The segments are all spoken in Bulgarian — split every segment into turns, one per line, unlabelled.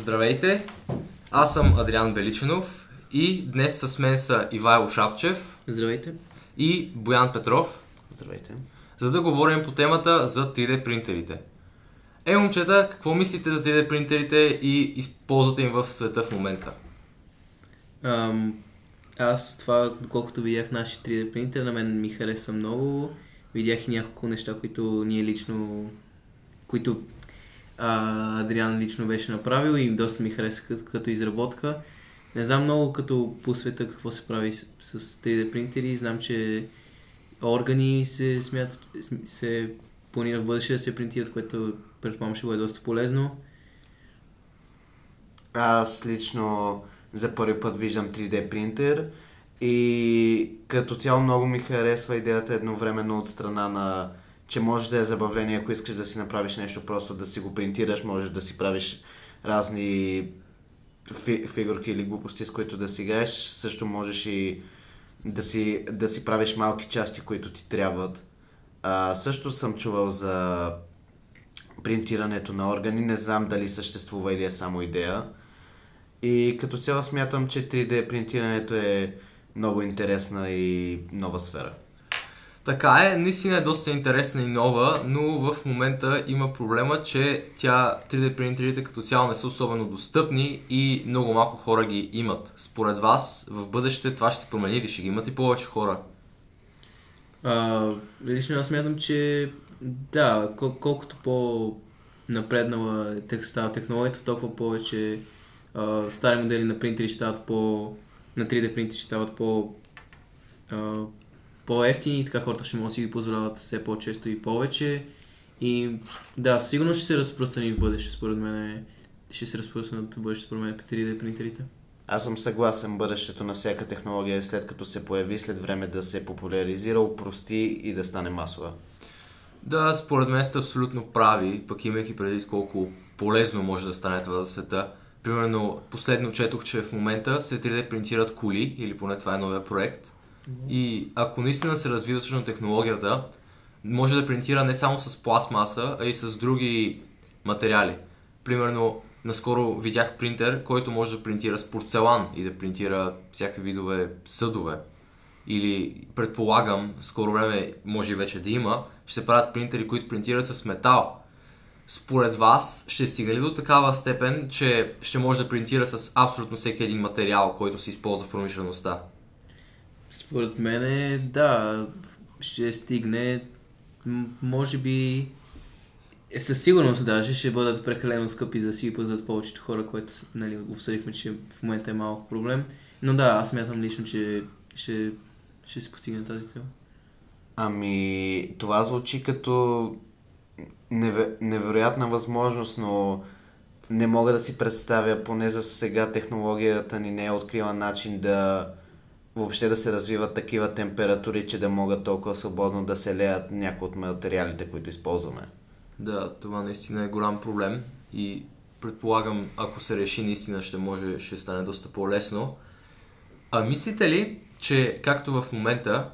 Здравейте! Аз съм Адриан Беличинов и днес с мен са Ивайло Шапчев
Здравейте.
и Боян Петров,
Здравейте.
за да говорим по темата за 3D принтерите. Е, момчета, какво мислите за 3D принтерите и използвате им в света в момента?
Ам, аз това, доколкото видях нашия 3D принтер, на мен ми хареса много. Видях и няколко неща, които ние лично, които а, Адриан лично беше направил и доста ми хареса като, като изработка. Не знам много като по света какво се прави с, с 3D принтери. Знам, че органи се смятат, се планира в бъдеще да се принтират, което предполагам ще бъде доста полезно.
Аз лично за първи път виждам 3D принтер и като цяло много ми харесва идеята едновременно от страна на че може да е забавление, ако искаш да си направиш нещо, просто да си го принтираш, можеш да си правиш разни фи- фигурки или глупости, с които да си играеш. Също можеш и да си, да си правиш малки части, които ти трябват. А, също съм чувал за принтирането на органи. Не знам дали съществува или е само идея. И като цяло смятам, че 3D принтирането е много интересна и нова сфера.
Така е, наистина е доста интересна и нова, но в момента има проблема, че тя 3D принтерите като цяло не са особено достъпни и много малко хора ги имат. Според вас, в бъдеще това ще се промени или ще ги имат и повече хора?
А, лично аз смятам, че да, кол- колкото по-напреднала е става технологията, толкова повече а, стари модели на принтери ще стават по... на 3D принтери ще стават по... А, по-ефтини и така хората ще могат да си ги позволяват все по-често и повече. И да, сигурно ще се разпространи в бъдеще, според мен. Ще се разпространят в бъдеще, според мен, 3D принтерите.
Аз съм съгласен, бъдещето на всяка технология е след като се появи, след време да се популяризира, упрости и да стане масова.
Да, според мен сте абсолютно прави, пък имайки преди колко полезно може да стане това за света. Примерно, последно четох, че в момента се 3D принтират коли, или поне това е новия проект. И ако наистина се развива точно технологията, може да принтира не само с пластмаса, а и с други материали. Примерно, наскоро видях принтер, който може да принтира с порцелан и да принтира всякакви видове съдове. Или, предполагам, скоро време може и вече да има, ще се правят принтери, които принтират с метал. Според вас, ще стига ли до такава степен, че ще може да принтира с абсолютно всеки един материал, който се използва в промишлеността?
Според мен, да, ще стигне, може би, е, със сигурност даже ще бъдат прекалено скъпи за да си ги пазят повечето хора, което нали, обсъдихме, че в момента е малко проблем. Но да, аз смятам лично, че ще, ще се постигне тази цел.
Ами, това звучи като неве, невероятна възможност, но не мога да си представя, поне за сега технологията ни не е открила начин да въобще да се развиват такива температури, че да могат толкова свободно да се леят някои от материалите, които използваме.
Да, това наистина е голям проблем и предполагам, ако се реши, наистина ще може, ще стане доста по-лесно. А мислите ли, че както в момента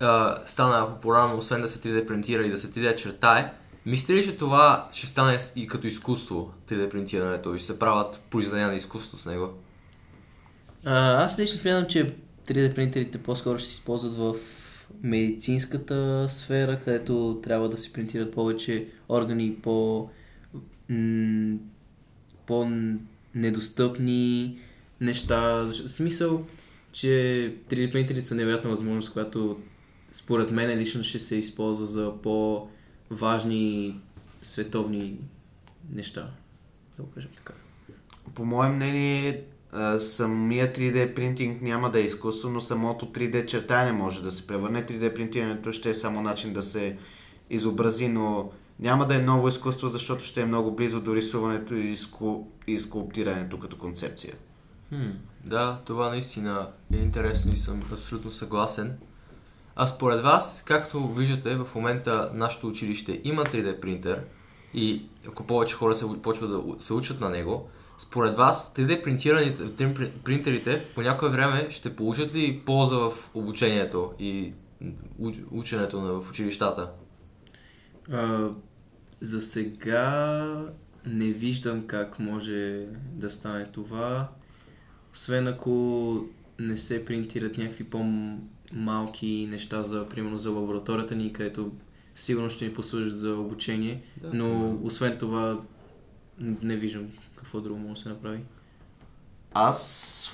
а, стана популярно, освен да се 3D принтира и да се 3D чертае, мислите ли, че това ще стане и като изкуство, 3D принтирането и ще се правят произведения на изкуство с него?
А, аз лично смятам, че 3D принтерите по-скоро ще се използват в медицинската сфера, където трябва да се принтират повече органи по, по недостъпни неща. В смисъл, че 3D принтерите са невероятна възможност, която според мен лично ще се използва за по-важни световни неща. Да го кажем така.
По мое мнение, самия 3D принтинг няма да е изкуство, но самото 3D чертане може да се превърне. 3D принтирането ще е само начин да се изобрази, но няма да е ново изкуство, защото ще е много близо до рисуването и, ску... и скулптирането като концепция.
Хм, да, това наистина е интересно и съм абсолютно съгласен. А според вас, както виждате, в момента нашето училище има 3D принтер и ако повече хора се почват да се учат на него, според вас 3D принтираните, 3D принтерите по някое време ще получат ли полза в обучението и уч- ученето на, в училищата?
А, за сега не виждам как може да стане това, освен ако не се принтират някакви по-малки неща за, примерно, за лабораторията ни, където сигурно ще ни послужат за обучение,
Да.
но освен това не виждам какво друго може да се направи.
Аз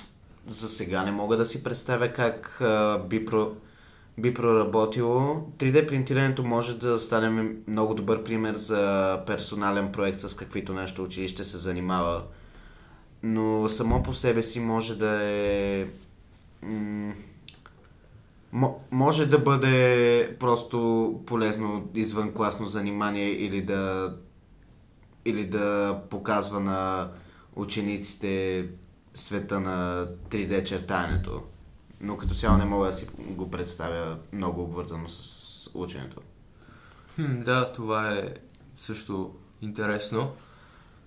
за сега не мога да си представя как а, би, про, би проработило. 3D принтирането може да стане много добър пример за персонален проект, с каквито нашето училище се занимава. Но само по себе си може да е... м, мо- може да бъде просто полезно извън класно занимание или да или да показва на учениците света на 3D чертането. Но като цяло не мога да си го представя много обвързано с ученето.
Хм, да, това е също интересно.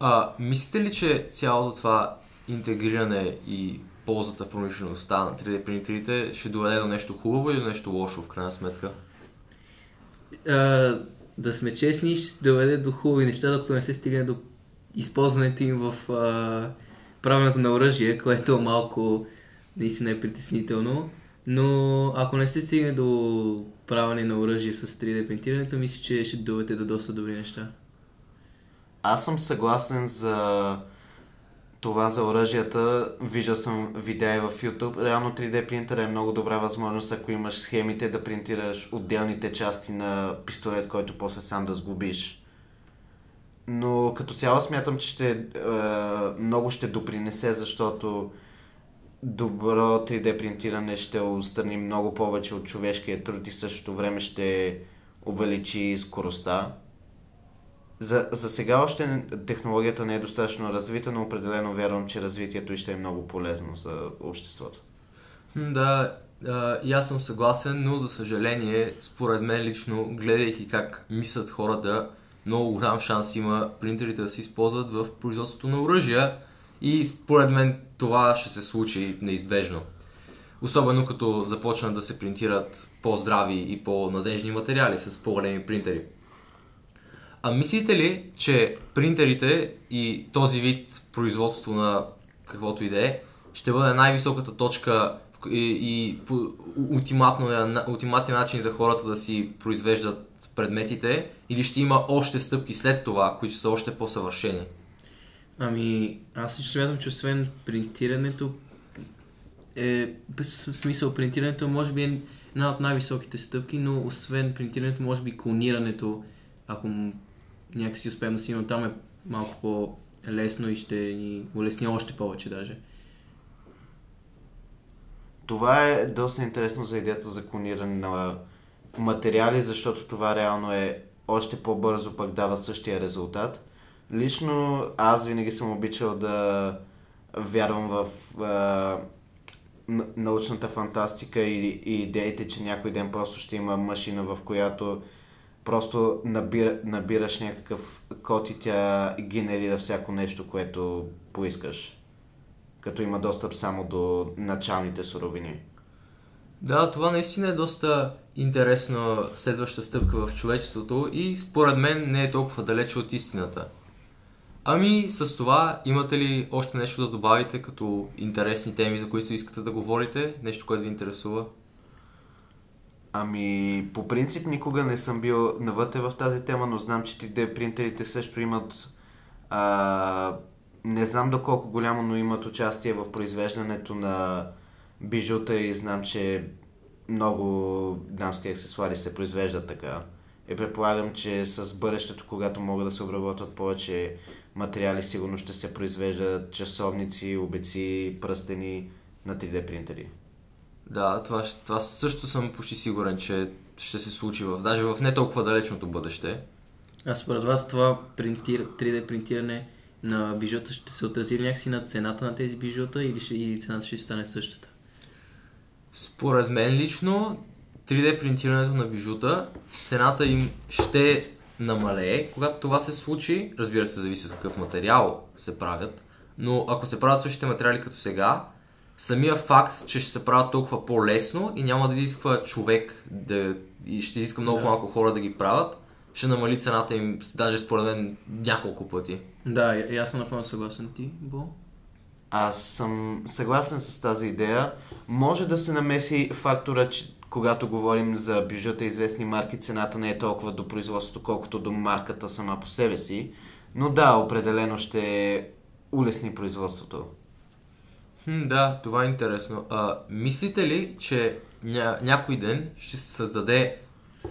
А, мислите ли, че цялото това интегриране и ползата в промишлеността на 3D принтерите ще доведе до нещо хубаво или до нещо лошо в крайна сметка?
А, да сме честни, ще доведе до хубави неща, докато не се стигне до използването им в а, правенето на оръжие, което малко наистина е притеснително. Но ако не се стигне до правене на оръжие с 3D принтирането, мисля, че ще доведе до доста добри неща.
Аз съм съгласен за това за оръжията. Виждал съм видеа в YouTube. Реално 3D принтер е много добра възможност, ако имаш схемите да принтираш отделните части на пистолет, който после сам да сглобиш. Но като цяло смятам, че ще, е, много ще допринесе, защото добро 3D принтиране ще отстрани много повече от човешкия труд и същото време ще увеличи скоростта. За, за сега още технологията не е достатъчно развита, но определено вярвам, че развитието ще е много полезно за обществото.
Да, а, и аз съм съгласен, но за съжаление, според мен лично, гледайки как мислят хората, много голям шанс има принтерите да се използват в производството на оръжия и според мен това ще се случи неизбежно. Особено като започнат да се принтират по-здрави и по-надежни материали с по-големи принтери. А мислите ли, че принтерите и този вид производство на каквото и да е, ще бъде най-високата точка и, и на- ултиматен начин за хората да си произвеждат предметите или ще има още стъпки след това, които са още по-съвършени?
Ами, аз лично смятам, че освен принтирането, е, без смисъл принтирането може би е една от най-високите стъпки, но освен принтирането, може би клонирането, ако някакси успеем да но там е малко по-лесно и ще ни улесни още повече даже.
Това е доста интересно за идеята за клониране на материали, защото това реално е още по-бързо пък дава същия резултат. Лично аз винаги съм обичал да вярвам в а, научната фантастика и, и идеите, че някой ден просто ще има машина, в която просто набира, набираш някакъв код и тя генерира всяко нещо, което поискаш. Като има достъп само до началните суровини.
Да, това наистина е доста интересна следваща стъпка в човечеството и според мен не е толкова далече от истината. Ами с това имате ли още нещо да добавите като интересни теми, за които искате да говорите? Нещо, което ви интересува?
Ами, по принцип никога не съм бил навътре в тази тема, но знам, че 3D принтерите също имат а, не знам доколко голямо, но имат участие в произвеждането на бижута и знам, че много дамски аксесуари се произвеждат така. И предполагам, че с бъдещето, когато могат да се обработват повече материали, сигурно ще се произвеждат часовници, обеци, пръстени на 3D принтери.
Да, това, това също съм почти сигурен, че ще се случи в, даже в не толкова далечното бъдеще.
А според вас това принтир, 3D принтиране на бижута ще се отрази някакси на цената на тези бижута или, ще, или цената ще стане същата?
Според мен лично 3D принтирането на бижута, цената им ще намалее, когато това се случи. Разбира се, зависи от какъв материал се правят. Но ако се правят същите материали като сега, самия факт, че ще се правят толкова по-лесно и няма да изисква човек да... и ще изиска много
Да.
малко хора да ги правят, ще намали цената им, даже според мен, няколко пъти.
Да, и- и аз съм напълно съгласен ти, Бо.
Аз съм съгласен с тази идея. Може да се намеси фактора, че когато говорим за бюджета и известни марки, цената не е толкова до производството, колкото до марката сама по себе си. Но да, определено ще улесни производството.
Хм, да, това е интересно. А, мислите ли, че ня- някой ден ще се създаде,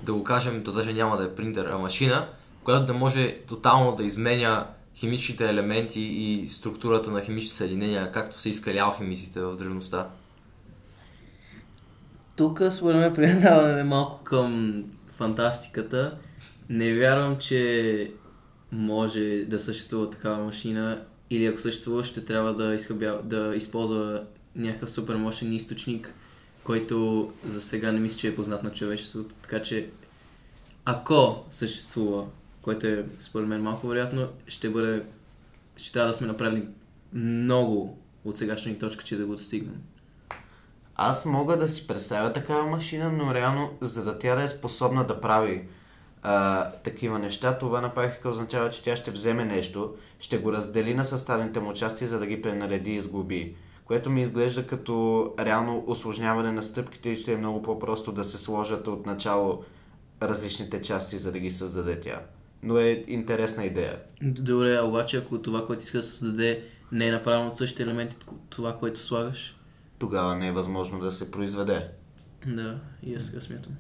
да го кажем, то даже няма да е принтер, а машина, която да може тотално да изменя химичните елементи и структурата на химични съединения, както са искали алхимиците в древността?
Тук според мен преминаваме малко към фантастиката. Не вярвам, че може да съществува такава машина или ако съществува, ще трябва да, изхъбя, да използва някакъв супер мощен източник, който за сега не мисля, че е познат на човечеството. Така че ако съществува, което е според мен малко вероятно, ще бъде ще трябва да сме направили много от сегашна ни точка, че да го достигнем.
Аз мога да си представя такава машина, но реално, за да тя да е способна да прави а, такива неща, това на практика означава, че тя ще вземе нещо, ще го раздели на съставните му части, за да ги пренареди и изгуби. Което ми изглежда като реално осложняване на стъпките и ще е много по-просто да се сложат от начало различните части, за да ги създаде тя. Но е интересна идея.
Добре, а обаче ако това, което иска да се създаде, не е направено от същите елементи, това, което слагаш,
Тогава не е възможно да се произведе.
да, и аз сега смятам.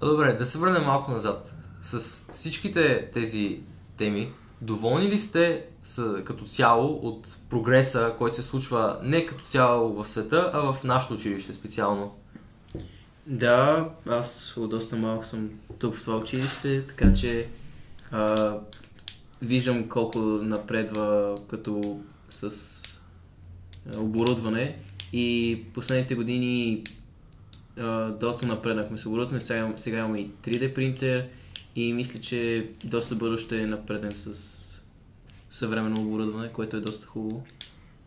Добре, да се върнем малко назад. С всичките тези теми, доволни ли сте с, като цяло от прогреса, който се случва не като цяло в света, а в нашето училище специално?
Да, аз от доста малко съм тук в това училище, така че а, виждам колко напредва като с оборудване и последните години доста напреднахме с оборудване, сега, сега имаме и 3D принтер и мисля, че доста бързо ще напреднем с съвременно оборудване, което е доста хубаво.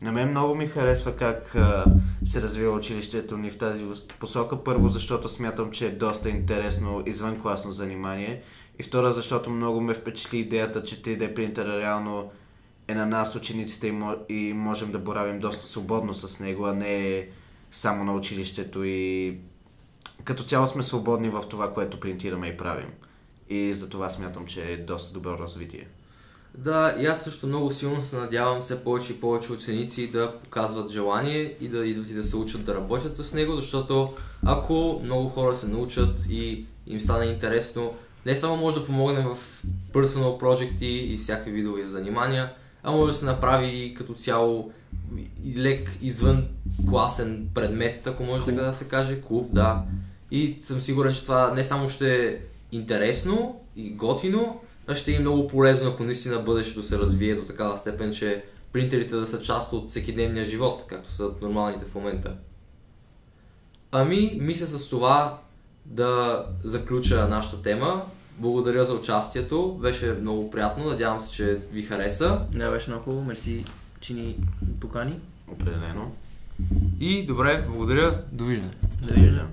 На мен много ми харесва как а, се развива училището ни в тази посока. Първо, защото смятам, че е доста интересно извънкласно занимание. И второ, защото много ме впечатли идеята, че 3D принтера реално е на нас, учениците, и можем да боравим доста свободно с него, а не само на училището. И като цяло сме свободни в това, което принтираме и правим. И за това смятам, че е доста добро развитие.
Да, и аз също много силно се надявам все повече и повече ученици да показват желание и да идват и да се учат да работят с него, защото ако много хора се научат и им стане интересно, не само може да помогне в personal projecti и всякакви видове занимания, а може да се направи и като цяло лек извън класен предмет, ако може така да се каже, клуб, да. И съм сигурен, че това не само ще е интересно и готино, а ще е много полезно, ако наистина бъдещето се развие до такава степен, че принтерите да са част от всекидневния живот, както са нормалните в момента. Ами, мисля с това да заключа нашата тема. Благодаря за участието, беше много приятно, надявам се, че ви хареса.
Да, беше много хубаво, мерси, че ни покани.
Определено.
И добре, благодаря, довиждане.
Довиждане.